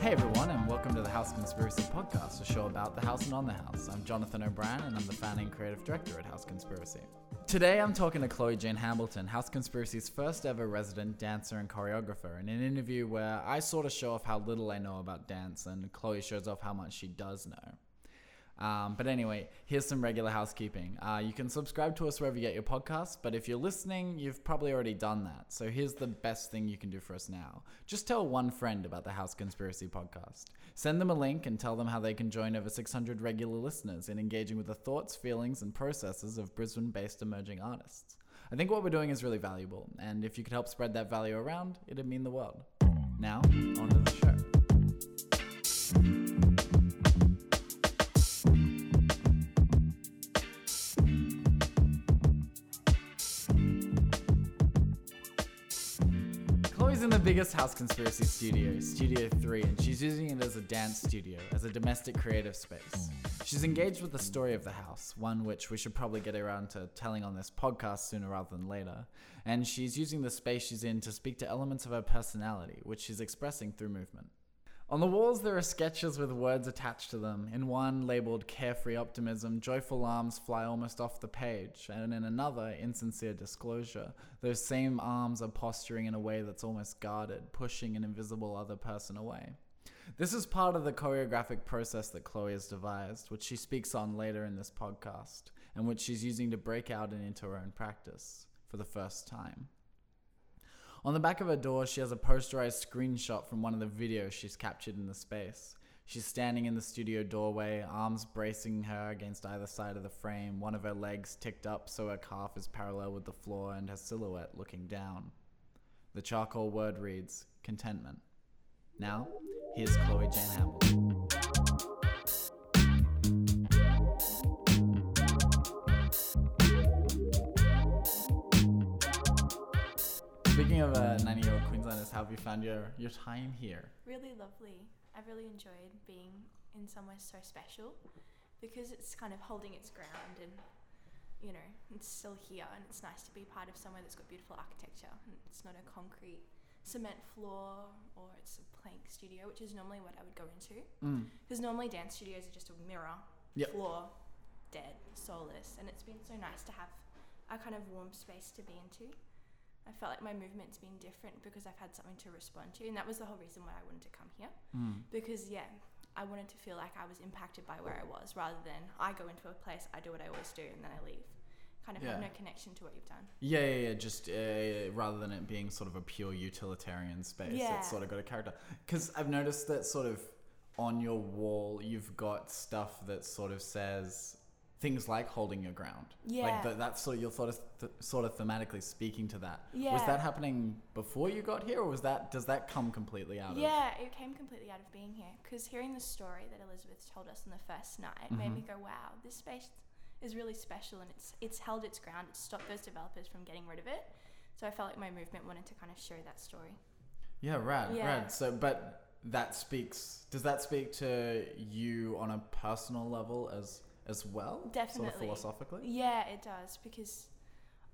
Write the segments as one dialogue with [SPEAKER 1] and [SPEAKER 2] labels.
[SPEAKER 1] Hey everyone, and welcome to the House Conspiracy Podcast, a show about the house and on the house. I'm Jonathan O'Brien, and I'm the founding creative director at House Conspiracy. Today I'm talking to Chloe Jane Hamilton, House Conspiracy's first ever resident dancer and choreographer, in an interview where I sort of show off how little I know about dance, and Chloe shows off how much she does know. Um, but anyway, here's some regular housekeeping. Uh, you can subscribe to us wherever you get your podcasts, but if you're listening, you've probably already done that. So here's the best thing you can do for us now just tell one friend about the House Conspiracy podcast. Send them a link and tell them how they can join over 600 regular listeners in engaging with the thoughts, feelings, and processes of Brisbane based emerging artists. I think what we're doing is really valuable, and if you could help spread that value around, it'd mean the world. Now, on to the show. Biggest house conspiracy studio, Studio 3, and she's using it as a dance studio, as a domestic creative space. She's engaged with the story of the house, one which we should probably get around to telling on this podcast sooner rather than later. And she's using the space she's in to speak to elements of her personality, which she's expressing through movement. On the walls, there are sketches with words attached to them. In one, labeled Carefree Optimism, joyful arms fly almost off the page. And in another, Insincere Disclosure, those same arms are posturing in a way that's almost guarded, pushing an invisible other person away. This is part of the choreographic process that Chloe has devised, which she speaks on later in this podcast, and which she's using to break out and into her own practice for the first time. On the back of her door, she has a posterized screenshot from one of the videos she's captured in the space. She's standing in the studio doorway, arms bracing her against either side of the frame, one of her legs ticked up so her calf is parallel with the floor and her silhouette looking down. The charcoal word reads contentment. Now, here's Chloe Jane Hamilton. Uh, 90 year old Queenslanders, how have you found your, your time here?
[SPEAKER 2] Really lovely. I've really enjoyed being in somewhere so special because it's kind of holding its ground and you know, it's still here and it's nice to be part of somewhere that's got beautiful architecture and it's not a concrete cement floor or it's a plank studio, which is normally what I would go into.
[SPEAKER 1] Mm.
[SPEAKER 2] Because normally dance studios are just a mirror,
[SPEAKER 1] Yep.
[SPEAKER 2] floor, dead, soulless, and it's been so nice to have a kind of warm space to be into. I felt like my movement's been different because I've had something to respond to, and that was the whole reason why I wanted to come here.
[SPEAKER 1] Mm.
[SPEAKER 2] Because yeah, I wanted to feel like I was impacted by where I was, rather than I go into a place, I do what I always do, and then I leave. Kind of have no connection to what you've done.
[SPEAKER 1] Yeah, yeah, yeah. Just uh, rather than it being sort of a pure utilitarian space,
[SPEAKER 2] Yeah.
[SPEAKER 1] it's sort of got a character. Because I've noticed that sort of on your wall, you've got stuff that sort of says things like holding your ground.
[SPEAKER 2] Yeah.
[SPEAKER 1] Like that, that's sort of you're sort of th- sort of thematically speaking to that. Was that happening before you got here, or was that does that come completely out of?
[SPEAKER 2] Yeah, it came completely out of being here because hearing the story that Elizabeth told us on the first night made me
[SPEAKER 1] Mhm.
[SPEAKER 2] go, "Wow, this space is really special and it's it's held its ground. It's stopped those developers from getting rid of it." So I felt like my movement wanted to kind of show that story.
[SPEAKER 1] Yeah, rad,
[SPEAKER 2] Yeah.
[SPEAKER 1] rad. So, but that speaks. Does that speak to you on a personal level as as well? Sort of philosophically.
[SPEAKER 2] Yeah, it does because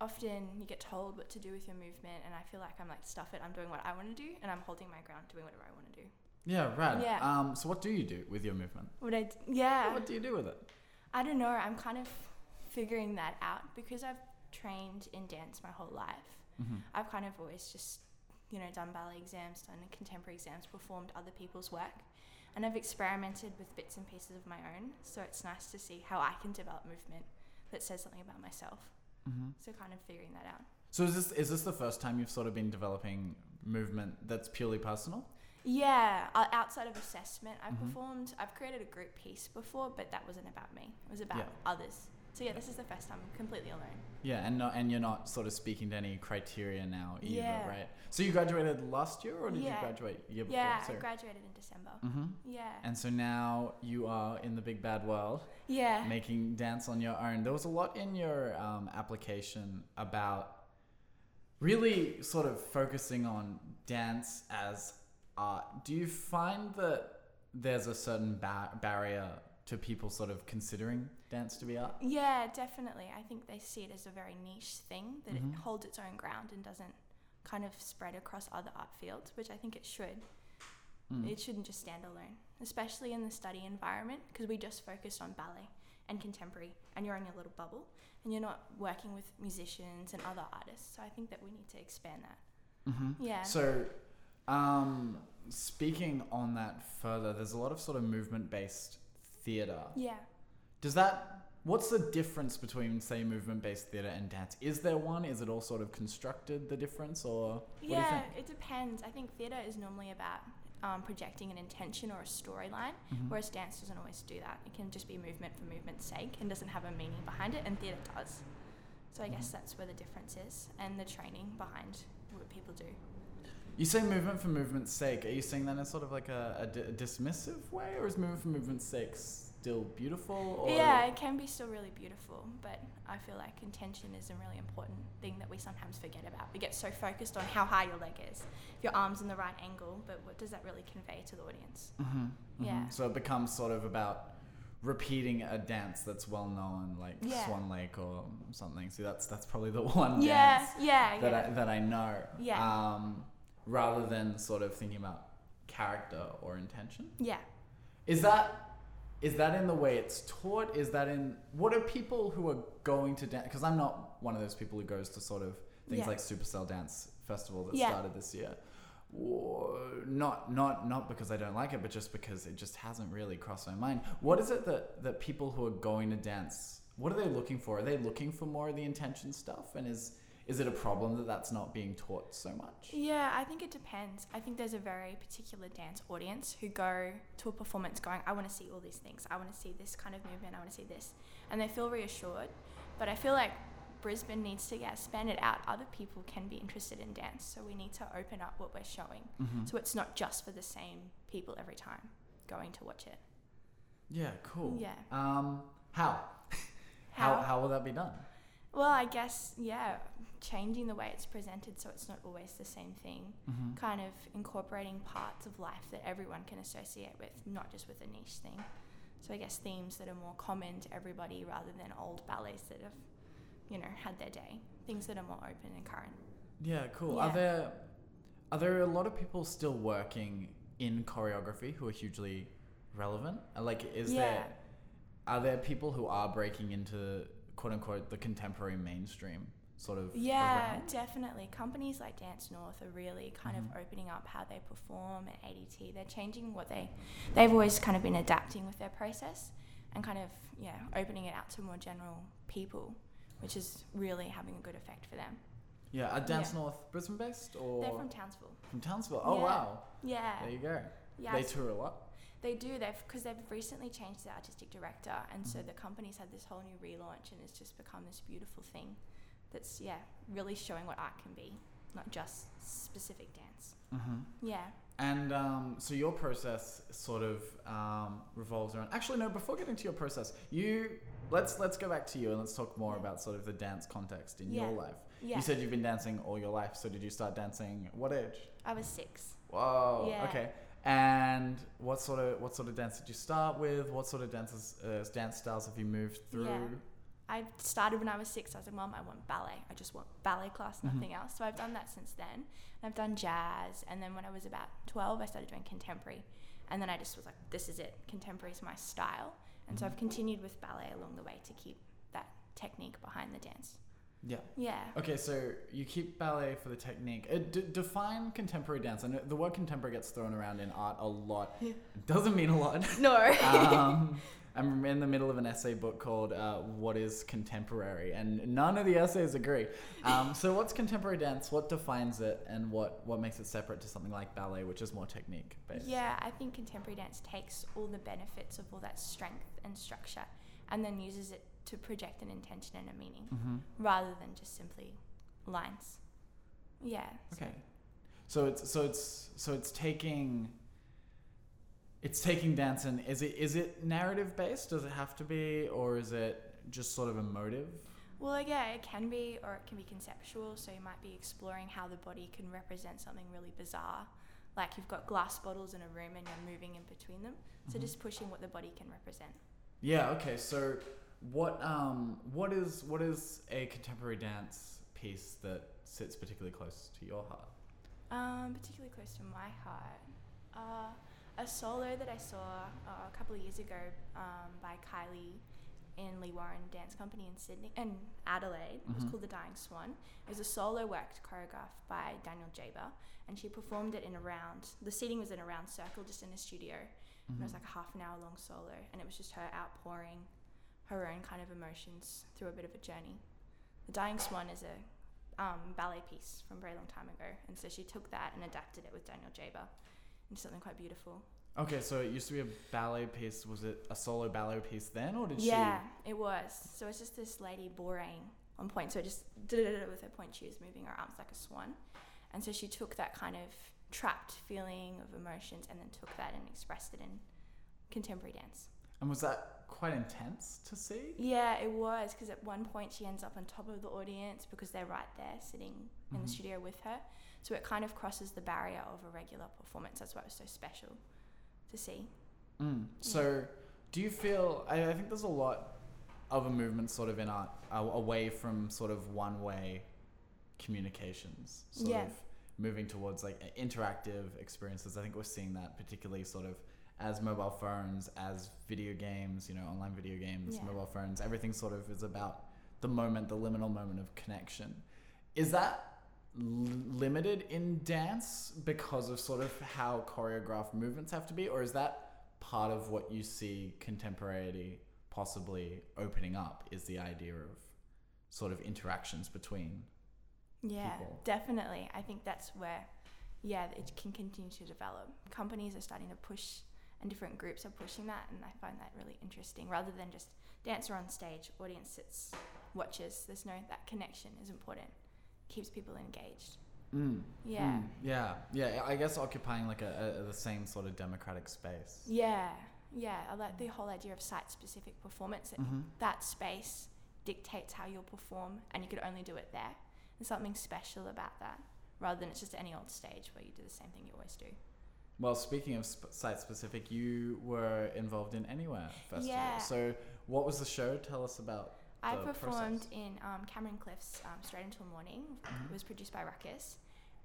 [SPEAKER 2] often you get told what to do with your movement, and I feel like I'm like stuff it. I'm doing what I want to do, and I'm holding my ground, doing whatever I want to do.
[SPEAKER 1] Yeah, right.
[SPEAKER 2] Yeah.
[SPEAKER 1] Um, so what do you do with your movement?
[SPEAKER 2] What I d- yeah,
[SPEAKER 1] What do you do with it?
[SPEAKER 2] I don't know. I'm kind of figuring that out because I've trained in dance my whole life.
[SPEAKER 1] Mm-hmm.
[SPEAKER 2] I've kind of always just, you know, done ballet exams, done contemporary exams, performed other people's work, and I've experimented with bits and pieces of my own. So it's nice to see how I can develop movement that says something about myself.
[SPEAKER 1] Mm-hmm.
[SPEAKER 2] So kind of figuring that out.
[SPEAKER 1] So is this is this the first time you've sort of been developing movement that's purely personal?
[SPEAKER 2] Yeah, outside of assessment, I've
[SPEAKER 1] Mhm.
[SPEAKER 2] performed. I've created a group piece before, but that wasn't about me. It was about
[SPEAKER 1] Yeah.
[SPEAKER 2] others. So yeah, this is the first time I'm completely alone.
[SPEAKER 1] Yeah, and not, and you're not sort of speaking to any criteria now either,
[SPEAKER 2] Yeah.
[SPEAKER 1] right? So you graduated last year, or did you graduate year before?
[SPEAKER 2] Yeah, I graduated in December.
[SPEAKER 1] Mm-hmm.
[SPEAKER 2] Yeah.
[SPEAKER 1] And so now you are in the big bad world,
[SPEAKER 2] Yeah.
[SPEAKER 1] making dance on your own. There was a lot in your um, application about really sort of focusing on dance as art. Do you find that there's a certain ba- barrier to people sort of considering dance to be art?
[SPEAKER 2] Yeah, definitely. I think they see it as a very niche thing that
[SPEAKER 1] Mhm.
[SPEAKER 2] it holds its own ground and doesn't kind of spread across other art fields, which I think it should.
[SPEAKER 1] Mm.
[SPEAKER 2] It shouldn't just stand alone, especially in the study environment, because we just focused on ballet and contemporary, and you're in your little bubble, and you're not working with musicians and other artists. So I think that we need to expand that.
[SPEAKER 1] Mm-hmm.
[SPEAKER 2] Yeah.
[SPEAKER 1] So, um, speaking on that further, there's a lot of sort of movement based theatre.
[SPEAKER 2] yeah.
[SPEAKER 1] Does that, what's the difference between, say, movement based theatre and dance? Is there one? Is it all sort of constructed, the difference, or what do you
[SPEAKER 2] Yeah, it depends. I think theatre is normally about um, projecting an intention or a storyline,
[SPEAKER 1] Mhm.
[SPEAKER 2] whereas dance doesn't always do that. It can just be movement for movement's sake and doesn't have a meaning behind it, and theatre does. So I guess
[SPEAKER 1] Mhm.
[SPEAKER 2] that's where the difference is, and the training behind what people do.
[SPEAKER 1] You say movement for movement's sake. Are you saying that in sort of like a, a, a dismissive way, or is movement for movement's sake still beautiful? Or
[SPEAKER 2] Yeah, it can be still really beautiful, but I feel like intention is a really important thing that we sometimes forget about. We get so focused on how high your leg is, if your arm's in the right angle, but what does that really convey to the audience?
[SPEAKER 1] hmm
[SPEAKER 2] Yeah.
[SPEAKER 1] So it becomes sort of about repeating a dance that's well known, like
[SPEAKER 2] Yeah.
[SPEAKER 1] Swan Lake or something. See, that's that's probably the one
[SPEAKER 2] Yeah,
[SPEAKER 1] dance
[SPEAKER 2] yeah,
[SPEAKER 1] that
[SPEAKER 2] yeah.
[SPEAKER 1] I that I know.
[SPEAKER 2] Yeah.
[SPEAKER 1] Um, rather than sort of thinking about character or intention.
[SPEAKER 2] yeah.
[SPEAKER 1] Is that is that in the way it's taught? Is that in what are people who are going to dance? Because I'm not one of those people who goes to sort of things
[SPEAKER 2] Yeah.
[SPEAKER 1] like Supercell Dance Festival that
[SPEAKER 2] Yeah.
[SPEAKER 1] started this year. Not not not because I don't like it, but just because it just hasn't really crossed my mind. What is it that that people who are going to dance? What are they looking for? Are they looking for more of the intention stuff? And is is it a problem that that's not being taught so much?
[SPEAKER 2] Yeah, I think it depends. I think there's a very particular dance audience who go to a performance going, I want to see all these things. I want to see this kind of movement. I want to see this. And they feel reassured. But I feel like Brisbane needs to get expanded out. Other people can be interested in dance. So we need to open up what we're showing.
[SPEAKER 1] Mm-hmm.
[SPEAKER 2] So it's not just for the same people every time going to watch it.
[SPEAKER 1] Yeah, cool.
[SPEAKER 2] Yeah.
[SPEAKER 1] Um, how? how how will that be done?
[SPEAKER 2] Well, I guess, yeah, changing the way it's presented so it's not always the same thing.
[SPEAKER 1] Mm-hmm.
[SPEAKER 2] kind of incorporating parts of life that everyone can associate with, not just with a niche thing. So I guess themes that are more common to everybody rather than old ballets that have, you know, had their day. Things that are more open and current.
[SPEAKER 1] Yeah, cool.
[SPEAKER 2] Yeah.
[SPEAKER 1] Are there are there a lot of people still working in choreography who are hugely relevant? Like, is
[SPEAKER 2] Yeah.
[SPEAKER 1] there are there people who are breaking into quote unquote the contemporary mainstream sort of?
[SPEAKER 2] Yeah,
[SPEAKER 1] around?
[SPEAKER 2] definitely. Companies like Dance North are really kind
[SPEAKER 1] Mhm.
[SPEAKER 2] of opening up how they perform at ADT. They're changing what they they've always kind of been adapting with their process and kind of yeah, opening it out to more general people, which is really having a good effect for them.
[SPEAKER 1] Yeah, are Dance
[SPEAKER 2] Yeah.
[SPEAKER 1] North Brisbane based or
[SPEAKER 2] They're from Townsville.
[SPEAKER 1] from Townsville? Oh
[SPEAKER 2] Yeah.
[SPEAKER 1] wow,
[SPEAKER 2] Yeah.
[SPEAKER 1] there you go.
[SPEAKER 2] Yeah,
[SPEAKER 1] they tour a lot.
[SPEAKER 2] They do. They've because they've recently changed the artistic director, and so
[SPEAKER 1] Mhm.
[SPEAKER 2] the company's had this whole new relaunch, and it's just become this beautiful thing. That's yeah, really showing what art can be, not just specific dance.
[SPEAKER 1] Mm-hmm.
[SPEAKER 2] Yeah.
[SPEAKER 1] And um, so your process sort of um, revolves around. Actually, no. Before getting to your process, you let's let's go back to you and let's talk more about sort of the dance context in
[SPEAKER 2] Yeah.
[SPEAKER 1] your life.
[SPEAKER 2] Yeah.
[SPEAKER 1] You said you've been dancing all your life. So did you start dancing? What age?
[SPEAKER 2] I was six.
[SPEAKER 1] Whoa.
[SPEAKER 2] Yeah.
[SPEAKER 1] Okay. And what sort of what sort of dance did you start with? What sort of dances uh, dance styles have you moved through?
[SPEAKER 2] Yeah. I started when I was six. I was like, Mom, I want ballet. I just want ballet class,
[SPEAKER 1] Mhm.
[SPEAKER 2] nothing else. So I've done that since then. And I've done jazz. And then when I was about 12, I started doing contemporary. And then I just was like, this is it. Contemporary is my style. And so
[SPEAKER 1] Mhm.
[SPEAKER 2] I've continued with ballet along the way to keep that technique behind the dance.
[SPEAKER 1] Yeah.
[SPEAKER 2] Yeah.
[SPEAKER 1] Okay, so you keep ballet for the technique. Uh, d- define contemporary dance. I know the word contemporary gets thrown around in art a lot.
[SPEAKER 2] Yeah.
[SPEAKER 1] Doesn't mean a lot.
[SPEAKER 2] No.
[SPEAKER 1] um, I'm in the middle of an essay book called uh, "What Is Contemporary," and none of the essays agree. Um, so, what's contemporary dance? What defines it, and what what makes it separate to something like ballet, which is more technique based?
[SPEAKER 2] yeah, I think contemporary dance takes all the benefits of all that strength and structure and then uses it to project an intention and a meaning
[SPEAKER 1] hmm
[SPEAKER 2] rather than just simply lines. Yeah.
[SPEAKER 1] Okay. So it's so it's so it's taking. It's taking dance and is it is it narrative based? Does it have to be, or is it just sort of emotive?
[SPEAKER 2] Well, yeah, it can be, or it can be conceptual. So you might be exploring how the body can represent something really bizarre. Like you've got glass bottles in a room and you're moving in between them. So
[SPEAKER 1] Mhm.
[SPEAKER 2] just pushing what the body can represent.
[SPEAKER 1] Yeah. Okay. So, what um what is what is a contemporary dance piece that sits particularly close to your heart?
[SPEAKER 2] Um, particularly close to my heart. Uh, a solo that I saw uh, a couple of years ago um, by Kylie in Leigh Warren Dance Company in Sydney and Adelaide. It was
[SPEAKER 1] Mhm.
[SPEAKER 2] called The Dying Swan. It was a solo worked choreographed by Daniel Jaber, and she performed it in a round. The seating was in a round circle, just in a studio. And it was
[SPEAKER 1] Mhm.
[SPEAKER 2] like a half an hour long solo, and it was just her outpouring her own kind of emotions through a bit of a journey. The Dying Swan is a um, ballet piece from a very long time ago, and so she took that and adapted it with Daniel Jaber into something quite beautiful.
[SPEAKER 1] Okay, so it used to be a ballet piece. Was it a solo ballet piece then, or did she?
[SPEAKER 2] yeah, it was. So it's just this lady bourrée on pointe. So it just did it with her pointe shoes, moving her arms like a swan. And so she took that kind of trapped feeling of emotions and then took that and expressed it in contemporary dance.
[SPEAKER 1] And was that quite intense to see?
[SPEAKER 2] Yeah, it was because at one point she ends up on top of the audience because they're right there sitting in the
[SPEAKER 1] Mhm.
[SPEAKER 2] studio with her. So it kind of crosses the barrier of a regular performance. That's why it was so special to see.
[SPEAKER 1] Mm. So, do you feel? I, I think there's a lot of a movement sort of in art uh, away from sort of one way communications, sort
[SPEAKER 2] Yeah.
[SPEAKER 1] of moving towards like interactive experiences. I think we're seeing that particularly sort of as mobile phones, as video games, you know, online video games,
[SPEAKER 2] Yeah.
[SPEAKER 1] mobile phones, everything sort of is about the moment, the liminal moment of connection. Is that l- limited in dance because of sort of how choreographed movements have to be, or is that part of what you see contemporary possibly opening up? Is the idea of sort of interactions between
[SPEAKER 2] Yeah,
[SPEAKER 1] people.
[SPEAKER 2] definitely. I think that's where, yeah, it can continue to develop. Companies are starting to push, and different groups are pushing that, and I find that really interesting. Rather than just dancer on stage, audience sits, watches. There's no that connection is important. Keeps people engaged.
[SPEAKER 1] Mm.
[SPEAKER 2] Yeah.
[SPEAKER 1] Mm. Yeah. Yeah. I guess occupying like a, a the same sort of democratic space.
[SPEAKER 2] Yeah, yeah. I like the whole idea of site-specific performance. That,
[SPEAKER 1] Mm-hmm.
[SPEAKER 2] that space dictates how you'll perform, and you could only do it there. There's something special about that, rather than it's just any old stage where you do the same thing you always do.
[SPEAKER 1] Well, speaking of sp- site specific, you were involved in Anywhere Festival.
[SPEAKER 2] Yeah.
[SPEAKER 1] So, what was the show? Tell us about.
[SPEAKER 2] I
[SPEAKER 1] the
[SPEAKER 2] performed
[SPEAKER 1] process.
[SPEAKER 2] in um, Cameron Cliff's um, Straight Until Morning.
[SPEAKER 1] Mhm.
[SPEAKER 2] It was produced by Ruckus.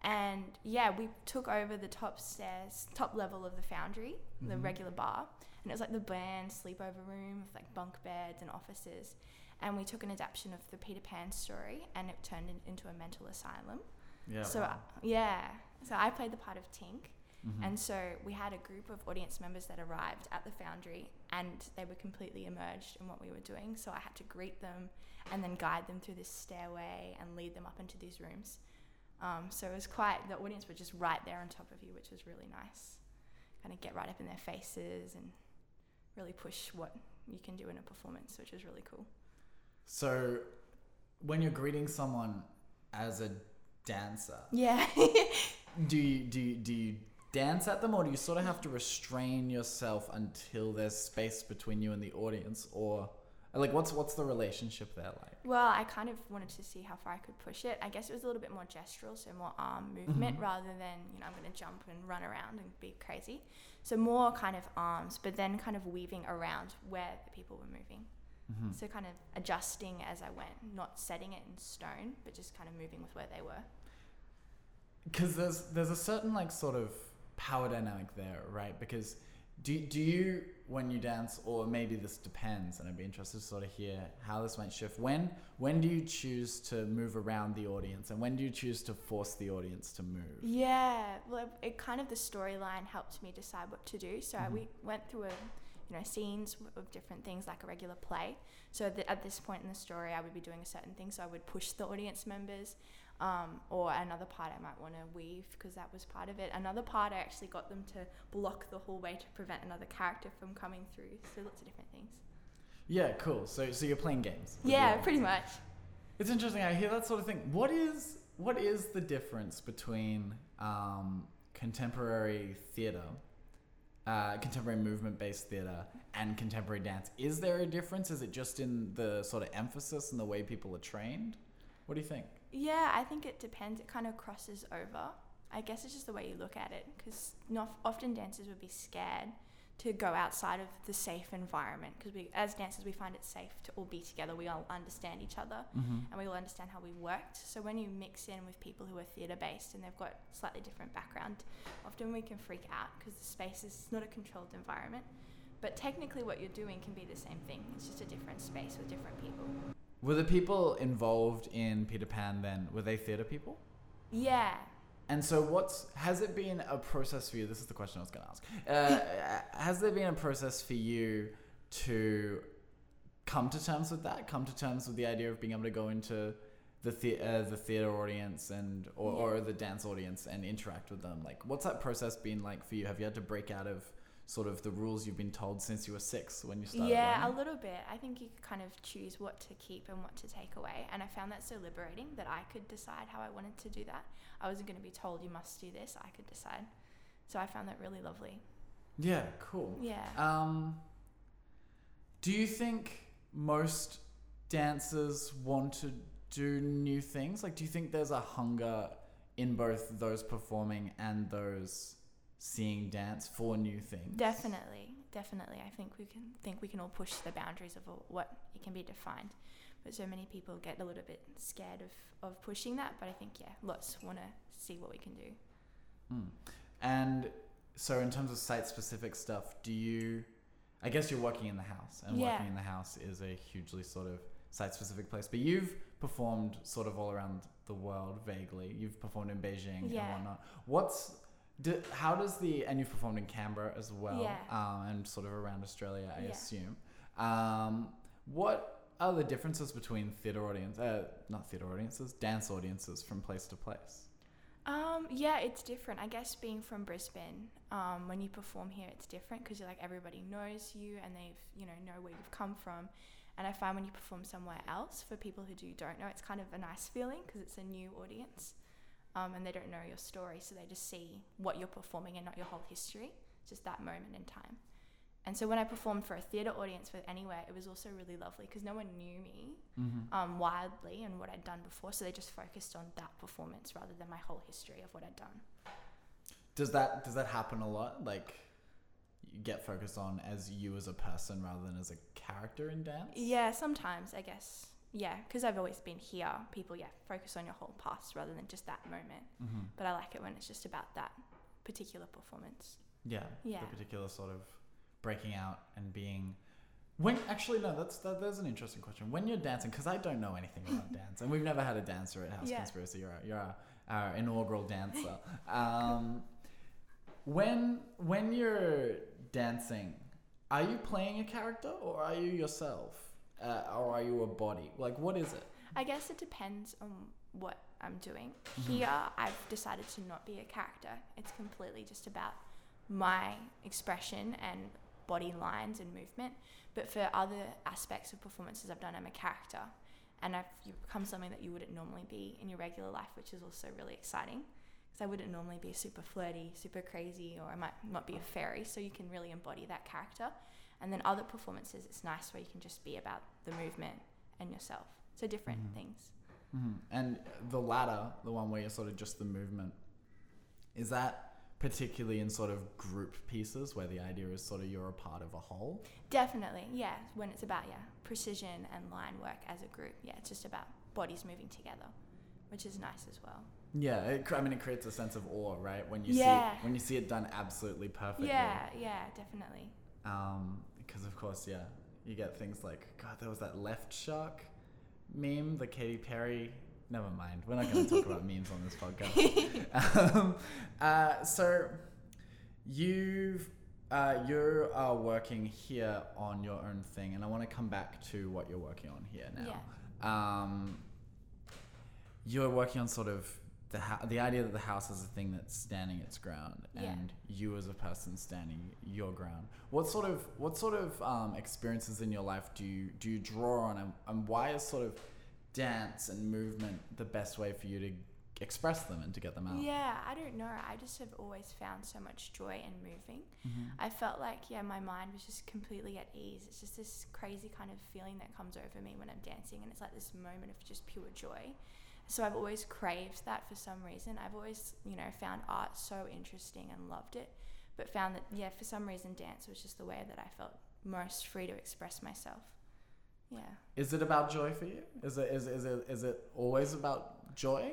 [SPEAKER 2] And yeah, we took over the top stairs, top level of the foundry, the
[SPEAKER 1] Mhm.
[SPEAKER 2] regular bar. And it was like the band sleepover room with like bunk beds and offices. And we took an adaptation of the Peter Pan story and it turned it into a mental asylum.
[SPEAKER 1] Yeah.
[SPEAKER 2] so,
[SPEAKER 1] wow.
[SPEAKER 2] uh, yeah. So I played the part of Tink.
[SPEAKER 1] Mhm.
[SPEAKER 2] And so we had a group of audience members that arrived at the foundry and they were completely immersed in what we were doing. So I had to greet them and then guide them through this stairway and lead them up into these rooms. Um, so it was quite, the audience were just right there on top of you, which was really nice. Kind of get right up in their faces and really push what you can do in a performance, which was really cool.
[SPEAKER 1] So, when you're greeting someone as a dancer,
[SPEAKER 2] Yeah.
[SPEAKER 1] do you do you, do you dance at them, or do you sort of have to restrain yourself until there's space between you and the audience, or like what's what's the relationship there like?
[SPEAKER 2] Well, I kind of wanted to see how far I could push it. I guess it was a little bit more gestural, so more arm movement
[SPEAKER 1] Mhm.
[SPEAKER 2] rather than, you know, I'm going to jump and run around and be crazy. So more kind of arms, but then kind of weaving around where the people were moving.
[SPEAKER 1] Mm-hmm.
[SPEAKER 2] So kind of adjusting as I went, not setting it in stone, but just kind of moving with where they were.
[SPEAKER 1] because there's there's a certain like sort of power dynamic there, right? Because do do you when you dance, or maybe this depends, and I'd be interested to sort of hear how this might shift. When when do you choose to move around the audience, and when do you choose to force the audience to move?
[SPEAKER 2] Yeah, well, it, it kind of the storyline helped me decide what to do. So I,
[SPEAKER 1] Mhm.
[SPEAKER 2] we went through a, you know, scenes of different things like a regular play. So that at this point in the story, I would be doing a certain thing. So I would push the audience members, um, or another part I might want to weave because that was part of it. Another part I actually got them to block the hallway to prevent another character from coming through. So lots of different things.
[SPEAKER 1] Yeah, cool. So so you're playing games.
[SPEAKER 2] Yeah, pretty much.
[SPEAKER 1] It's interesting. I hear that sort of thing. What is what is the difference between um, contemporary theater, uh, contemporary movement-based theater, and contemporary dance? Is there a difference? Is it just in the sort of emphasis and the way people are trained? What do you think?
[SPEAKER 2] Yeah, I think it depends. It kind of crosses over. I guess it's just the way you look at it, because not often dancers would be scared to go outside of the safe environment because we as dancers we find it safe to all be together we all understand each other
[SPEAKER 1] Mm-hmm.
[SPEAKER 2] and we all understand how we worked so when you mix in with people who are theatre based and they've got slightly different background often we can freak out because the space is not a controlled environment but technically what you're doing can be the same thing it's just a different space with different people
[SPEAKER 1] Were the people involved in Peter Pan then? Were they theatre people?
[SPEAKER 2] yeah
[SPEAKER 1] And so, what's has it been a process for you? This is the question I was going to ask. Uh, has there been a process for you to come to terms with that? Come to terms with the idea of being able to go into the the, uh, the theater audience and or, or the dance audience and interact with them? Like, what's that process been like for you? Have you had to break out of sort of the rules you've been told since you were six when you started?
[SPEAKER 2] Yeah, a little bit. I think you could kind of choose what to keep and what to take away. And I found that so liberating that I could decide how I wanted to do that. I wasn't going to be told you must do this, I could decide. So I found that really lovely.
[SPEAKER 1] yeah, cool.
[SPEAKER 2] Yeah.
[SPEAKER 1] Um, do you think most dancers want to do new things? Like, do you think there's a hunger in both those performing and those seeing dance for new things?
[SPEAKER 2] Definitely, definitely. I think we can think we can all push the boundaries of what it can be defined. But so many people get a little bit scared of, of pushing that. But I think, yeah, lots want to see what we can do.
[SPEAKER 1] Mm. And so, in terms of site specific stuff, do you? I guess you're working in the house, and
[SPEAKER 2] Yeah.
[SPEAKER 1] working in the house is a hugely sort of site specific place. But you've performed sort of all around the world vaguely. You've performed in Beijing
[SPEAKER 2] Yeah.
[SPEAKER 1] and whatnot. What's do, how does the and you've performed in Canberra as well,
[SPEAKER 2] Yeah.
[SPEAKER 1] um, and sort of around Australia, I
[SPEAKER 2] Yeah.
[SPEAKER 1] assume. Um, what are the differences between theatre audience, uh, not theatre audiences, dance audiences from place to place?
[SPEAKER 2] Um, yeah, it's different. I guess being from Brisbane, um, when you perform here, it's different because you're like everybody knows you and they've you know know where you've come from. And I find when you perform somewhere else, for people who do don't know, it's kind of a nice feeling because it's a new audience, um, and they don't know your story, so they just see what you're performing and not your whole history, just that moment in time. And so when I performed for a theatre audience for Anywhere, it was also really lovely because no one knew me
[SPEAKER 1] Mm-hmm.
[SPEAKER 2] um, wildly and what I'd done before. So they just focused on that performance rather than my whole history of what I'd done.
[SPEAKER 1] Does that does that happen a lot? Like you get focused on as you as a person rather than as a character in dance?
[SPEAKER 2] Yeah, sometimes I guess. Yeah, because I've always been here. People, yeah, focus on your whole past rather than just that moment.
[SPEAKER 1] Mm-hmm.
[SPEAKER 2] But I like it when it's just about that particular performance.
[SPEAKER 1] Yeah.
[SPEAKER 2] Yeah.
[SPEAKER 1] The particular sort of breaking out and being. When actually no, that's that, that's an interesting question. When you're dancing, because I don't know anything about dance, and we've never had a dancer at House
[SPEAKER 2] Yeah.
[SPEAKER 1] Conspiracy. You're our, you're our, our inaugural dancer. Um, when when you're dancing, are you playing a character or are you yourself, uh, or are you a body? Like what is it?
[SPEAKER 2] I guess it depends on what I'm doing.
[SPEAKER 1] Mhm.
[SPEAKER 2] Here, I've decided to not be a character. It's completely just about my expression and body lines and movement. But for other aspects of performances I've done, I'm a character. And I've you become something that you wouldn't normally be in your regular life, which is also really exciting. Because I wouldn't normally be super flirty, super crazy, or I might not be a fairy. So you can really embody that character. And then other performances, it's nice where you can just be about the movement and yourself. So different
[SPEAKER 1] Mhm.
[SPEAKER 2] things.
[SPEAKER 1] hmm And the latter, the one where you're sort of just the movement, is that particularly in sort of group pieces where the idea is sort of you're a part of a whole?
[SPEAKER 2] Definitely, yeah. When it's about yeah precision and line work as a group, yeah, it's just about bodies moving together, which is nice as well.
[SPEAKER 1] Yeah, it, I mean, it creates a sense of awe, right? When you
[SPEAKER 2] Yeah.
[SPEAKER 1] see it, when you see it done absolutely perfectly.
[SPEAKER 2] Yeah, yeah, definitely.
[SPEAKER 1] Um, because of course, yeah, you get things like God. There was that left shark meme, the Katy Perry. Never mind. We're not going to talk about memes on this podcast. um, uh, so you've uh, you are working here on your own thing, and I want to come back to what you're working on here now. Um, you're working on sort of the ho- the idea that the house is a thing that's standing its ground,
[SPEAKER 2] Yeah.
[SPEAKER 1] and you as a person standing your ground. What sort of what sort of um, experiences in your life do you do you draw on, and, and why is sort of dance and movement the best way for you to express them and to get them out?
[SPEAKER 2] Yeah, I don't know. I just have always found so much joy in moving.
[SPEAKER 1] Mhm.
[SPEAKER 2] I felt like yeah, my mind was just completely at ease. It's just this crazy kind of feeling that comes over me when I'm dancing, and it's like this moment of just pure joy. So I've always craved that for some reason. I've always, you know, found art so interesting and loved it. but found that yeah, for some reason, dance was just the way that I felt most free to express myself. Yeah.
[SPEAKER 1] Is it about joy for you? Is it is is it is it always about joy?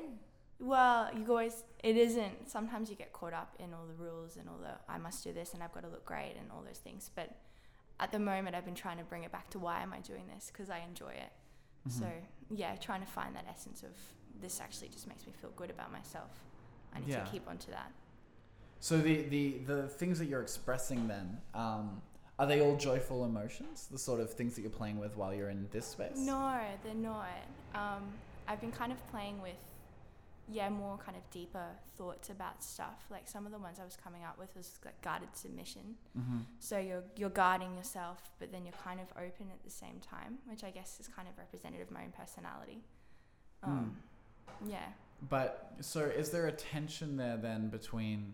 [SPEAKER 2] Well, you always it isn't. Sometimes you get caught up in all the rules and all the I must do this and I've got to look great and all those things. But at the moment, I've been trying to bring it back to why am I doing this? Because I enjoy it. Mm-hmm. So yeah, trying to find that essence of this actually just makes me feel good about myself. I need
[SPEAKER 1] Yeah.
[SPEAKER 2] to keep on to that.
[SPEAKER 1] So the the the things that you're expressing then, um, are they all joyful emotions? The sort of things that you're playing with while you're in this space?
[SPEAKER 2] No, they're not. Um, I've been kind of playing with, yeah, more kind of deeper thoughts about stuff. Like some of the ones I was coming up with was like guarded submission.
[SPEAKER 1] Mm-hmm.
[SPEAKER 2] So you're you're guarding yourself, but then you're kind of open at the same time, which I guess is kind of representative of my own personality. Um, Yeah.
[SPEAKER 1] But so is there a tension there then between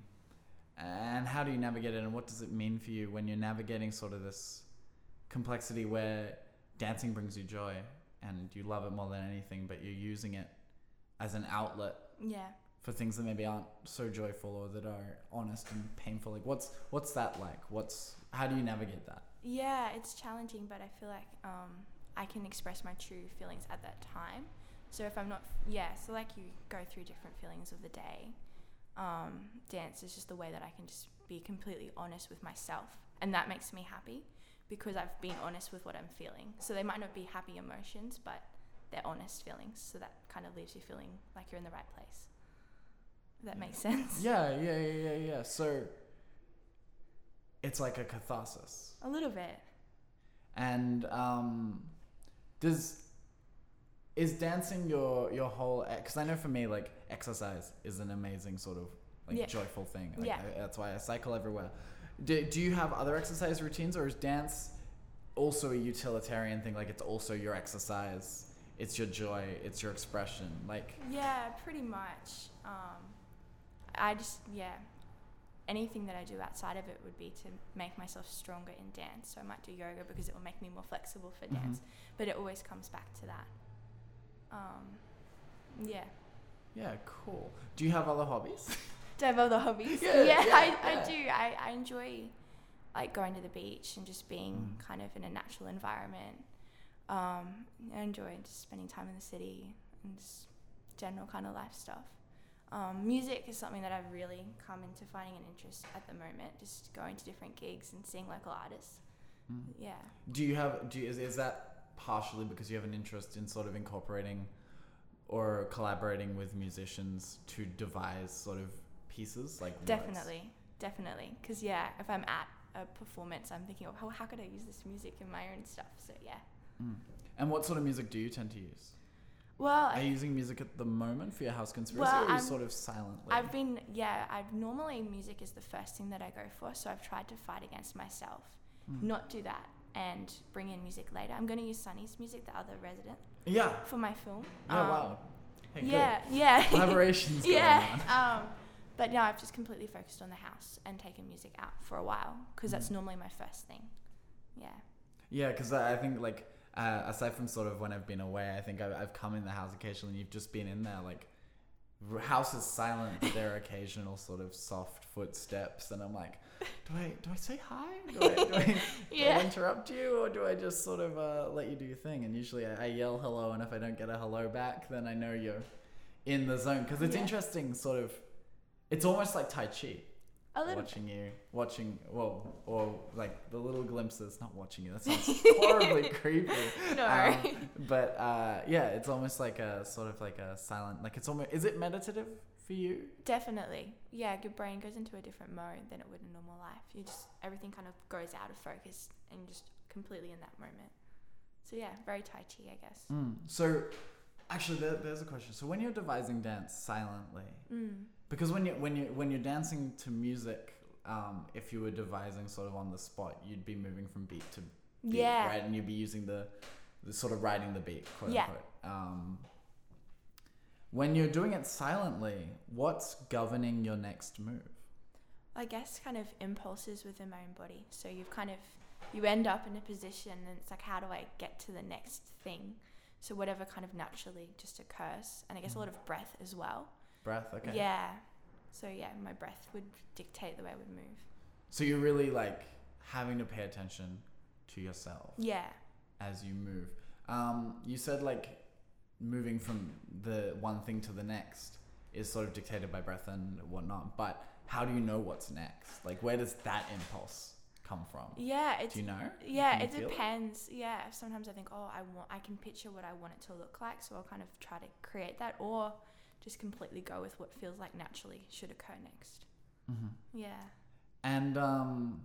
[SPEAKER 1] and how do you navigate it and what does it mean for you when you're navigating sort of this complexity where dancing brings you joy and you love it more than anything but you're using it as an outlet
[SPEAKER 2] Yeah.
[SPEAKER 1] for things that maybe aren't so joyful or that are honest and painful like what's what's that like what's how do you navigate that
[SPEAKER 2] Yeah, it's challenging, but I feel like um, I can express my true feelings at that time. So if I'm not, yeah, so like you go through different feelings of the day. Um, dance is just the way that I can just be completely honest with myself, and that makes me happy because I've been honest with what I'm feeling. So they might not be happy emotions, but they're honest feelings. So that kind of leaves you feeling like you're in the right place. If that makes sense.
[SPEAKER 1] yeah yeah yeah yeah yeah so it's like a catharsis
[SPEAKER 2] A little bit.
[SPEAKER 1] and um does is dancing your your whole because i know for me like exercise is an amazing sort of like
[SPEAKER 2] Yeah.
[SPEAKER 1] joyful thing like,
[SPEAKER 2] Yeah.
[SPEAKER 1] I- that's why i cycle everywhere do, do you have other exercise routines or is dance also a utilitarian thing like it's also your exercise it's your joy it's your expression like
[SPEAKER 2] Yeah, pretty much. Um, I just yeah, anything that I do outside of it would be to make myself stronger in dance. So I might do yoga because it will make me more flexible for
[SPEAKER 1] Mhm.
[SPEAKER 2] dance. But it always comes back to that. Um, yeah.
[SPEAKER 1] yeah cool do you have other hobbies
[SPEAKER 2] Do I have other hobbies?
[SPEAKER 1] Yeah, yeah,
[SPEAKER 2] I,
[SPEAKER 1] yeah.
[SPEAKER 2] I do. I, I enjoy like going to the beach and just being
[SPEAKER 1] Mm.
[SPEAKER 2] kind of in a natural environment. Um, I enjoy just spending time in the city and just general kind of life stuff. Um, music is something that I've really come into finding an interest at the moment. Just going to different gigs and seeing local artists.
[SPEAKER 1] Mm.
[SPEAKER 2] Yeah.
[SPEAKER 1] Do you have do you, is, is that partially because you have an interest in sort of incorporating or collaborating with musicians to devise sort of pieces like?
[SPEAKER 2] Definitely, definitely. Because yeah, if I'm at a performance, I'm thinking, oh, how, how could I use this music in my own stuff? So yeah.
[SPEAKER 1] Mm. And what sort of music do you tend to use?
[SPEAKER 2] Well,
[SPEAKER 1] Are you using music at the moment for your house conspiracy,
[SPEAKER 2] Well,
[SPEAKER 1] or are you sort of silently?
[SPEAKER 2] I've been yeah. I've normally music is the first thing that I go for, so I've tried to fight against myself,
[SPEAKER 1] Mm.
[SPEAKER 2] not do that, and bring in music later. I'm going to use Sunny's music, the other resident,
[SPEAKER 1] yeah.
[SPEAKER 2] for my film.
[SPEAKER 1] Yeah.
[SPEAKER 2] Um,
[SPEAKER 1] wow. Hey, good.
[SPEAKER 2] Yeah, yeah,
[SPEAKER 1] Collaborations going
[SPEAKER 2] yeah.
[SPEAKER 1] on.
[SPEAKER 2] Um, but now I've just completely focused on the house and taken music out for a while because that's
[SPEAKER 1] Mm.
[SPEAKER 2] normally my first thing. Yeah.
[SPEAKER 1] Yeah, because I I think like uh, aside from sort of when I've been away, I think I've, I've come in the house occasionally. and You've just been in there, like house is silent, but there are occasional sort of soft footsteps, and I'm like, do I do I say hi? Do I, do I, do I interrupt you, or do I just sort of uh, let you do your thing? And usually I, I yell hello, and if I don't get a hello back, then I know you're in the zone. Because it's
[SPEAKER 2] Yeah.
[SPEAKER 1] interesting, sort of. It's almost like Tai Chi
[SPEAKER 2] A little.
[SPEAKER 1] watching you, watching, well, or like the little glimpses, not watching you, that sounds horribly creepy.
[SPEAKER 2] No.
[SPEAKER 1] Um, but uh, yeah, it's almost like a sort of like a silent, like it's almost, is it meditative for you?
[SPEAKER 2] Definitely. Yeah, your brain goes into a different mode than it would in normal life. You just everything kind of goes out of focus and you're just completely in that moment. So yeah, very tai chi, I guess.
[SPEAKER 1] Mm. So actually, there, there's a question. So when you're devising dance silently,
[SPEAKER 2] Mm.
[SPEAKER 1] Because when you when you when you're dancing to music, um, if you were devising sort of on the spot, you'd be moving from beat to beat,
[SPEAKER 2] Yeah.
[SPEAKER 1] right? And you'd be using the, the sort of riding the beat, quote
[SPEAKER 2] Yeah.
[SPEAKER 1] unquote. Um, when you're doing it silently, what's governing your next move?
[SPEAKER 2] I guess kind of impulses within my own body. So you've kind of you end up in a position and it's like how do I get to the next thing? So whatever kind of naturally just occurs. And I guess a lot of breath as well.
[SPEAKER 1] Breath, okay.
[SPEAKER 2] Yeah. So yeah, my breath would dictate the way I would move.
[SPEAKER 1] So you're really like having to pay attention to yourself
[SPEAKER 2] Yeah.
[SPEAKER 1] as you move. Um, you said like moving from the one thing to the next is sort of dictated by breath and whatnot. But how do you know what's next? Like, where does that impulse come from?
[SPEAKER 2] Yeah, it's
[SPEAKER 1] Do you know?
[SPEAKER 2] yeah,
[SPEAKER 1] you
[SPEAKER 2] it
[SPEAKER 1] feel it?
[SPEAKER 2] depends. Yeah, sometimes I think, oh, I want, I can picture what I want it to look like, so I'll kind of try to create that, or just completely go with what feels like naturally should occur next.
[SPEAKER 1] hmm
[SPEAKER 2] Yeah.
[SPEAKER 1] And um,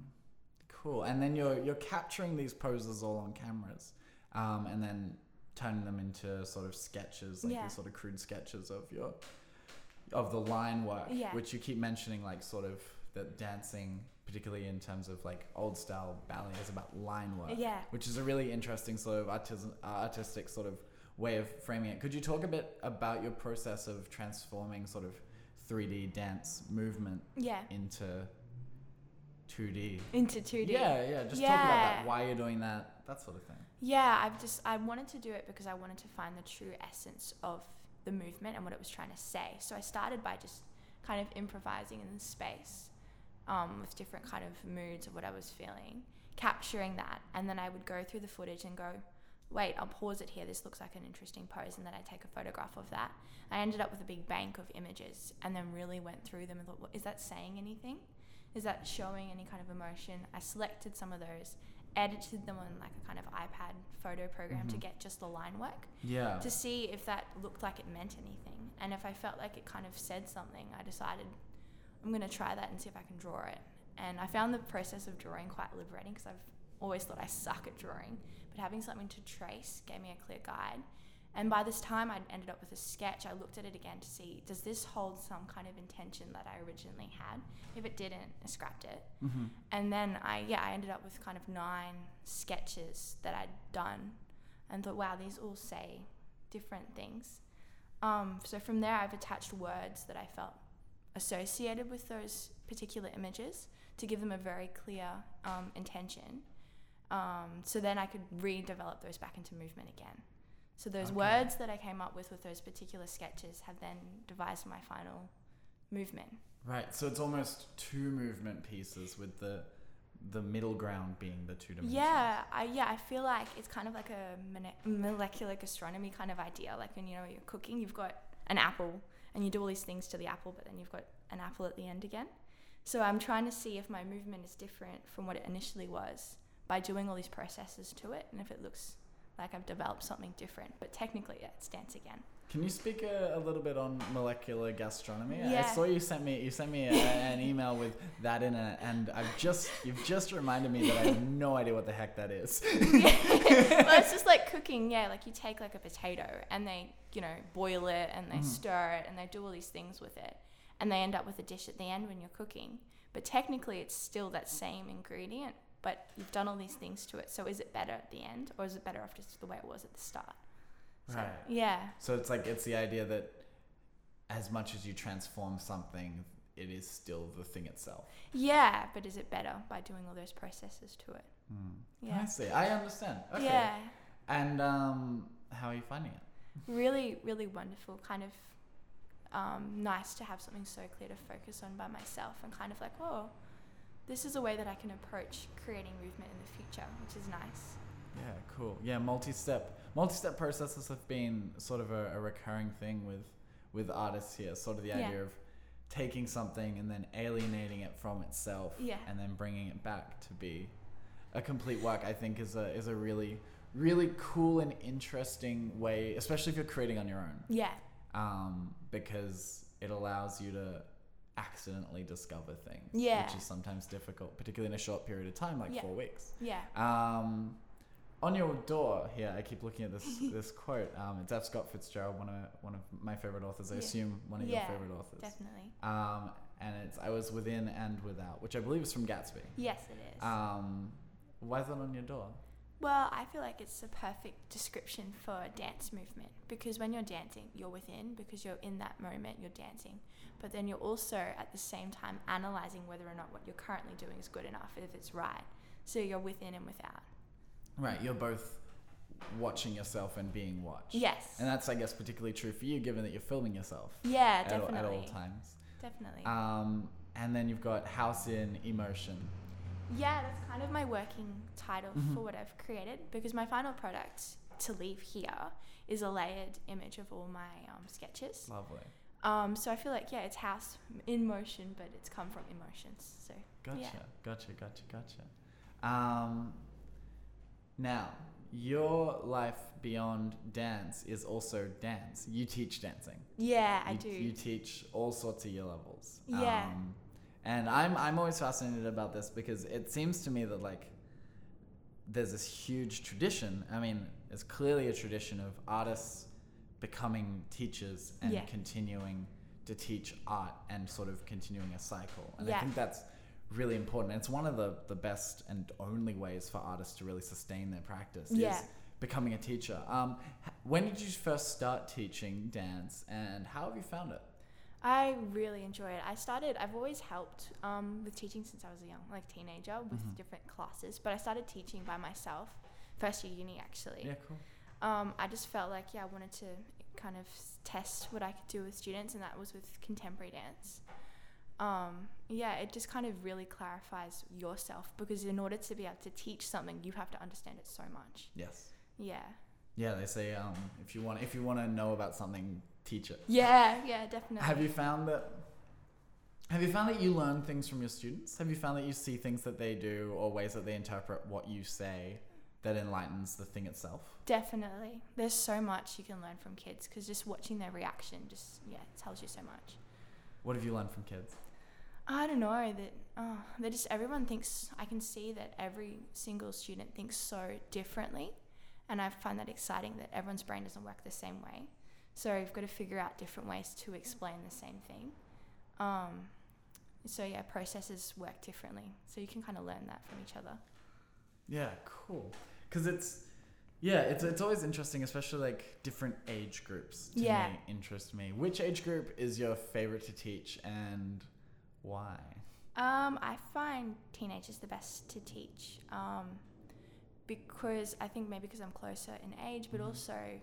[SPEAKER 1] cool. And then you're you're capturing these poses all on cameras, um, and then turning them into sort of sketches, like
[SPEAKER 2] Yeah.
[SPEAKER 1] these sort of crude sketches of your of the line work,
[SPEAKER 2] Yeah.
[SPEAKER 1] which you keep mentioning, like sort of that dancing, particularly in terms of like old style ballet, is about line work,
[SPEAKER 2] Yeah.
[SPEAKER 1] which is a really interesting sort of artis- artistic sort of way of framing it. Could you talk a bit about your process of transforming sort of 3D dance movement
[SPEAKER 2] Yeah.
[SPEAKER 1] into 2D?
[SPEAKER 2] Into 2D.
[SPEAKER 1] Yeah, yeah. Just talk about that. Why you're doing that, that sort of thing.
[SPEAKER 2] Yeah, I've just I wanted to do it because I wanted to find the true essence of the movement and what it was trying to say. So I started by just kind of improvising in the space um, with different kind of moods of what I was feeling, capturing that, and then I would go through the footage and go, wait, I'll pause it here. This looks like an interesting pose, and then I take a photograph of that. I ended up with a big bank of images, and then really went through them and thought, what, is that saying anything? Is that showing any kind of emotion? I selected some of those edited them on like a kind of iPad photo program to
[SPEAKER 1] Mhm.
[SPEAKER 2] get just the line work
[SPEAKER 1] Yeah.
[SPEAKER 2] to see if that looked like it meant anything. And if I felt like it kind of said something, I decided I'm going to try that and see if I can draw it. And I found the process of drawing quite liberating because I've always thought I suck at drawing. But having something to trace gave me a clear guide. And by this time, I'd ended up with a sketch. I looked at it again to see does this hold some kind of intention that I originally had? If it didn't, I scrapped it
[SPEAKER 1] mm-hmm.
[SPEAKER 2] and then I yeah I ended up with kind of nine sketches that I'd done, and thought wow these all say different things. Um, so from there I've attached words that I felt associated with those particular images to give them a very clear um, intention. Um, so then I could redevelop those back into movement again. So those
[SPEAKER 1] Okay.
[SPEAKER 2] words that I came up with with those particular sketches have then devised my final movement.
[SPEAKER 1] Right. So it's almost two movement pieces with the the middle ground being the two dimensions.
[SPEAKER 2] Yeah, I yeah, I feel like it's kind of like a molecular gastronomy kind of idea. Like when you know you're cooking, you've got an apple and you do all these things to the apple, but then you've got an apple at the end again. So I'm trying to see if my movement is different from what it initially was by doing all these processes to it, and if it looks like I've developed something different. But technically, yeah, it's dance again.
[SPEAKER 1] Can you speak a, a little bit on molecular gastronomy? I saw you sent me you sent me a, an email with that in it, and I've just you've just reminded me that I have no idea what the heck that is.
[SPEAKER 2] well, it's just like cooking. Yeah, like you take like a potato and they, you know, boil it and they
[SPEAKER 1] Mhm.
[SPEAKER 2] stir it and they do all these things with it, and they end up with a dish at the end when you're cooking. But technically, it's still that same ingredient, but you've done all these things to it. So is it better at the end, or is it better off just the way it was at the start? So,
[SPEAKER 1] Right.
[SPEAKER 2] Yeah.
[SPEAKER 1] So it's like it's the idea that as much as you transform something, it is still the thing itself.
[SPEAKER 2] Yeah, but is it better by doing all those processes to it?
[SPEAKER 1] Hmm.
[SPEAKER 2] Yeah.
[SPEAKER 1] I see. I understand. Okay.
[SPEAKER 2] Yeah.
[SPEAKER 1] And um, how are you finding it?
[SPEAKER 2] really, really wonderful. Kind of um, nice to have something so clear to focus on by myself and kind of like, oh, this is a way that I can approach creating movement in the future, which is nice.
[SPEAKER 1] Yeah, cool. Yeah, multi-step multi-step processes have been sort of a, a recurring thing with with artists here. Sort of the
[SPEAKER 2] Yeah.
[SPEAKER 1] idea of taking something and then alienating it from itself,
[SPEAKER 2] Yeah.
[SPEAKER 1] and then bringing it back to be a complete work. I think is a is a really really cool and interesting way, especially if you're creating on your own,
[SPEAKER 2] Yeah,
[SPEAKER 1] um, because it allows you to accidentally discover things,
[SPEAKER 2] Yeah.
[SPEAKER 1] which is sometimes difficult, particularly in a short period of time, like
[SPEAKER 2] Yeah.
[SPEAKER 1] four weeks.
[SPEAKER 2] yeah,
[SPEAKER 1] Um, on your door here, I keep looking at this this quote. Um, it's F. Scott Fitzgerald, one of one of my favorite authors. I
[SPEAKER 2] Yeah.
[SPEAKER 1] assume one of
[SPEAKER 2] Yeah,
[SPEAKER 1] your favorite authors.
[SPEAKER 2] definitely.
[SPEAKER 1] Um, and it's I was within and without, which I believe is from Gatsby.
[SPEAKER 2] Yes, it is.
[SPEAKER 1] Um, why is that on your door?
[SPEAKER 2] well, I feel like it's a perfect description for a dance movement because when you're dancing, you're within because you're in that moment, you're dancing. But then you're also at the same time analyzing whether or not what you're currently doing is good enough, if it's right. So you're within and without.
[SPEAKER 1] Right, you're both watching yourself and being watched.
[SPEAKER 2] Yes.
[SPEAKER 1] And that's I guess particularly true for you, given that you're filming yourself
[SPEAKER 2] yeah,
[SPEAKER 1] at, all-
[SPEAKER 2] definitely.
[SPEAKER 1] at all times.
[SPEAKER 2] Definitely.
[SPEAKER 1] Um, and then you've got House in Emotion.
[SPEAKER 2] Yeah, that's kind of my working title
[SPEAKER 1] Mhm.
[SPEAKER 2] for what I've created because my final product to leave here is a layered image of all my um, sketches.
[SPEAKER 1] Lovely.
[SPEAKER 2] Um, so I feel like yeah, it's house in motion, but it's come from emotions. So
[SPEAKER 1] Gotcha,
[SPEAKER 2] Yeah.
[SPEAKER 1] gotcha, gotcha, gotcha. Um, now, your life beyond dance is also dance. You teach dancing.
[SPEAKER 2] yeah, I
[SPEAKER 1] you,
[SPEAKER 2] do.
[SPEAKER 1] You teach all sorts of year levels.
[SPEAKER 2] Yeah.
[SPEAKER 1] Um, and I'm I'm always fascinated about this because it seems to me that like there's this huge tradition. I mean, it's clearly a tradition of artists becoming teachers and
[SPEAKER 2] Yeah.
[SPEAKER 1] continuing to teach art and sort of continuing a cycle. And I think that's really important. It's one of the, the best and only ways for artists to really sustain their practice
[SPEAKER 2] Yeah.
[SPEAKER 1] is becoming a teacher. Um, when did you first start teaching dance and how have you found it?
[SPEAKER 2] I really enjoy it. I started. I've always helped um, with teaching since I was a young, like teenager, with
[SPEAKER 1] Mhm.
[SPEAKER 2] different classes. But I started teaching by myself, first year uni actually.
[SPEAKER 1] Yeah, cool.
[SPEAKER 2] Um, I just felt like yeah, I wanted to kind of test what I could do with students, and that was with contemporary dance. Um, yeah, it just kind of really clarifies yourself because in order to be able to teach something, you have to understand it so much.
[SPEAKER 1] Yes.
[SPEAKER 2] Yeah.
[SPEAKER 1] Yeah, they say um, if you want if you want to know about something, teach it.
[SPEAKER 2] Yeah, yeah, definitely.
[SPEAKER 1] Have you found that? Have you found that you learn things from your students? Have you found that you see things that they do or ways that they interpret what you say that enlightens the thing itself?
[SPEAKER 2] Definitely. There's so much you can learn from kids because just watching their reaction just yeah tells you so much.
[SPEAKER 1] What have you learned from kids?
[SPEAKER 2] I don't know that oh, they just everyone thinks I can see that every single student thinks so differently and I find that exciting that everyone's brain doesn't work the same way. So you've got to figure out different ways to explain the same thing. Um, so yeah, processes work differently. So you can kind of learn that from each other.
[SPEAKER 1] Yeah, cool. Because it's yeah, it's it's always interesting, especially like different age groups. To
[SPEAKER 2] Yeah.
[SPEAKER 1] me, interest me. Which age group is your favorite to teach and why?
[SPEAKER 2] Um, I find teenagers the best to teach um, because I think maybe because I'm closer in age, but
[SPEAKER 1] Mhm.
[SPEAKER 2] also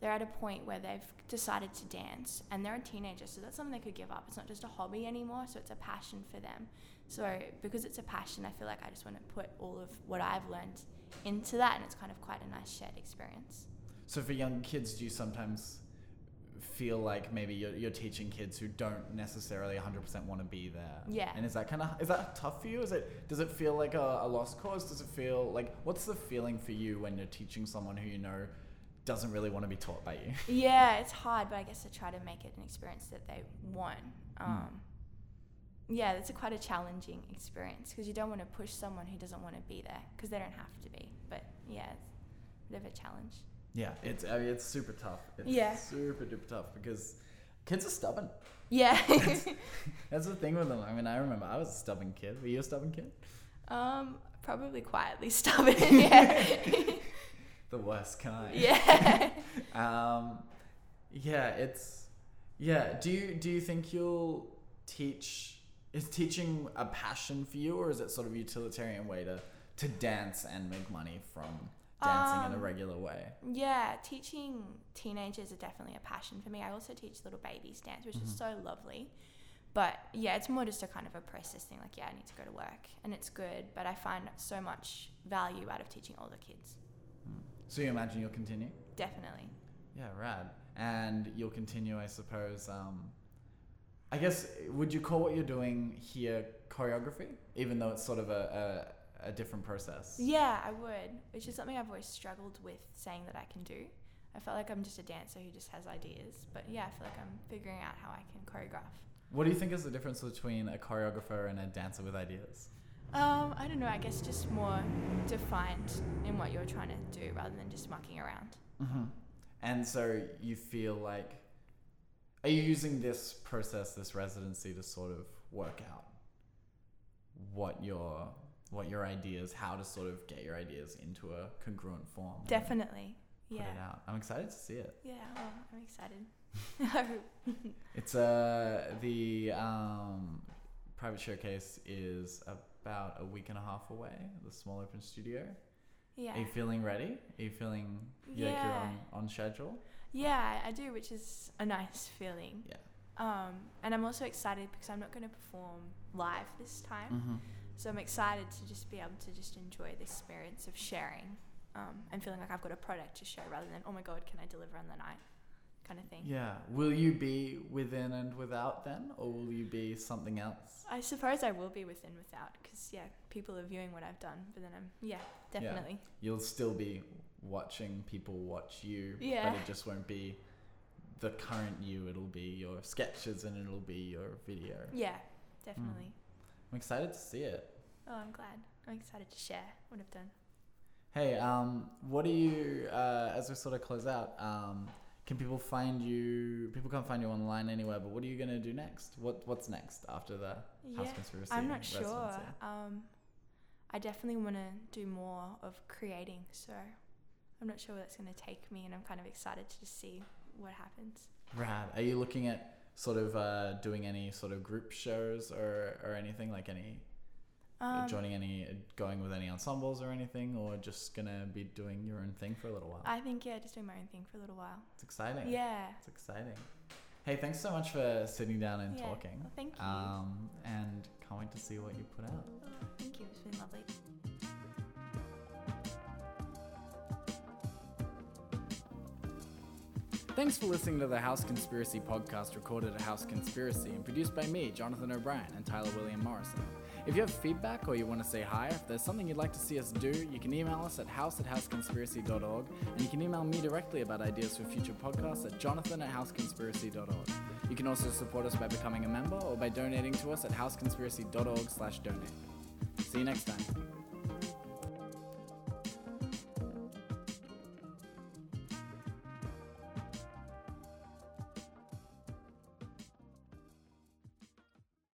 [SPEAKER 2] they're at a point where they've decided to dance and they're a teenager, so that's something they could give up. It's not just a hobby anymore, so it's a passion for them. So because it's a passion, I feel like I just want to put all of what I've learned into that, and it's kind of quite a nice shared experience.
[SPEAKER 1] So for young kids, do you sometimes feel like maybe you're, you're teaching kids who don't necessarily 100% want to be there?
[SPEAKER 2] Yeah.
[SPEAKER 1] And is that kind of is that tough for you? Is it does it feel like a, a lost cause? Does it feel like what's the feeling for you when you're teaching someone who you know doesn't really want to be taught by you?
[SPEAKER 2] Yeah, it's hard, but I guess I try to make it an experience that they want. Um, Yeah, it's a quite a challenging experience because you don't want to push someone who doesn't want to be there because they don't have to be. But yeah, it's a bit of a challenge.
[SPEAKER 1] Yeah, it's I mean, it's super tough. It's
[SPEAKER 2] Yeah.
[SPEAKER 1] super duper tough because kids are stubborn.
[SPEAKER 2] Yeah.
[SPEAKER 1] That's the thing with them. I mean, I remember I was a stubborn kid. Were you a stubborn kid?
[SPEAKER 2] um, probably quietly stubborn. yeah.
[SPEAKER 1] The worst kind.
[SPEAKER 2] yeah.
[SPEAKER 1] Um, yeah, it's yeah. Do you do you think you'll teach? Is teaching a passion for you, or is it sort of a utilitarian way to to dance and make money from dancing in a
[SPEAKER 2] Um,
[SPEAKER 1] regular way?
[SPEAKER 2] Yeah, teaching teenagers is definitely a passion for me. I also teach little babies dance, which is
[SPEAKER 1] Mhm.
[SPEAKER 2] so lovely. But yeah, it's more just a kind of a process thing. Like, yeah, I need to go to work, and it's good. But I find so much value out of teaching older kids.
[SPEAKER 1] So you imagine you'll continue?
[SPEAKER 2] Definitely.
[SPEAKER 1] Yeah, rad. And you'll continue, I suppose. Um, I guess would you call what you're doing here choreography, even though it's sort of a, a, a different process?
[SPEAKER 2] Yeah, I would. Which is something I've always struggled with saying that I can do. I felt like I'm just a dancer who just has ideas. But yeah, I feel like I'm figuring out how I can choreograph.
[SPEAKER 1] What do you think is the difference between a choreographer and a dancer with ideas?
[SPEAKER 2] Um, I don't know. I guess just more defined in what you're trying to do rather than just mucking around.
[SPEAKER 1] Mm-hmm. And so you feel like, are you using this process, this residency, to sort of work out what your what your ideas, how to sort of get your ideas into a congruent form?
[SPEAKER 2] Definitely.
[SPEAKER 1] Put
[SPEAKER 2] Yeah.
[SPEAKER 1] it out. I'm excited to see it.
[SPEAKER 2] Yeah. Well, I'm excited.
[SPEAKER 1] It's uh the um private showcase is about a week and a half away. The small open studio.
[SPEAKER 2] yeah.
[SPEAKER 1] Are you feeling ready? Are you feeling like you're
[SPEAKER 2] Yeah.
[SPEAKER 1] on, on schedule?
[SPEAKER 2] Yeah, I do, which is a nice feeling.
[SPEAKER 1] Yeah.
[SPEAKER 2] Um, and I'm also excited because I'm not going to perform live this time.
[SPEAKER 1] Mm-hmm.
[SPEAKER 2] So I'm excited to just be able to just enjoy the experience of sharing um, and feeling like I've got a product to show rather than, oh my God, can I deliver on the night kind of thing.
[SPEAKER 1] Yeah. Will you be within and without then, or will you be something else?
[SPEAKER 2] I suppose I will be within without because, yeah, people are viewing what I've done. But then I'm, yeah, definitely.
[SPEAKER 1] You'll still be watching people watch you,
[SPEAKER 2] Yeah.
[SPEAKER 1] but it just won't be the current you. It'll be your sketches and it'll be your video.
[SPEAKER 2] Yeah, definitely.
[SPEAKER 1] I'm excited to see it.
[SPEAKER 2] Oh, I'm glad. I'm excited to share what I've done.
[SPEAKER 1] Hey, um, what do you, uh, as we sort of close out, um, can people find you? People can't find you online anywhere, but what are you going to do next? What What's next after the House
[SPEAKER 2] Yeah,
[SPEAKER 1] Conspiracy?
[SPEAKER 2] I'm not sure. Um, I definitely want to do more of creating, so I'm not sure where that's going to take me, and I'm kind of excited to just see what happens.
[SPEAKER 1] Rad. Are you looking at sort of uh, doing any sort of group shows or, or anything like any
[SPEAKER 2] Um,
[SPEAKER 1] joining any going with any ensembles or anything or just gonna be doing your own thing for a little while
[SPEAKER 2] I think yeah, just doing my own thing for a little while.
[SPEAKER 1] it's exciting
[SPEAKER 2] Yeah.
[SPEAKER 1] it's exciting hey thanks so much for sitting down and
[SPEAKER 2] Yeah.
[SPEAKER 1] talking
[SPEAKER 2] Well, thank you.
[SPEAKER 1] um, and can't wait to see what you put out
[SPEAKER 2] Oh, thank you. It's been lovely.
[SPEAKER 1] Thanks for listening to the House Conspiracy podcast recorded at House Conspiracy and produced by me, Jonathan O'Brien, and Tyler William Morrison. If you have feedback or you want to say hi, if there's something you'd like to see us do, you can email us at house at houseconspiracy.org and you can email me directly about ideas for future podcasts at jonathan at houseconspiracy.org. You can also support us by becoming a member or by donating to us at houseconspiracy.org slash donate. See you next time.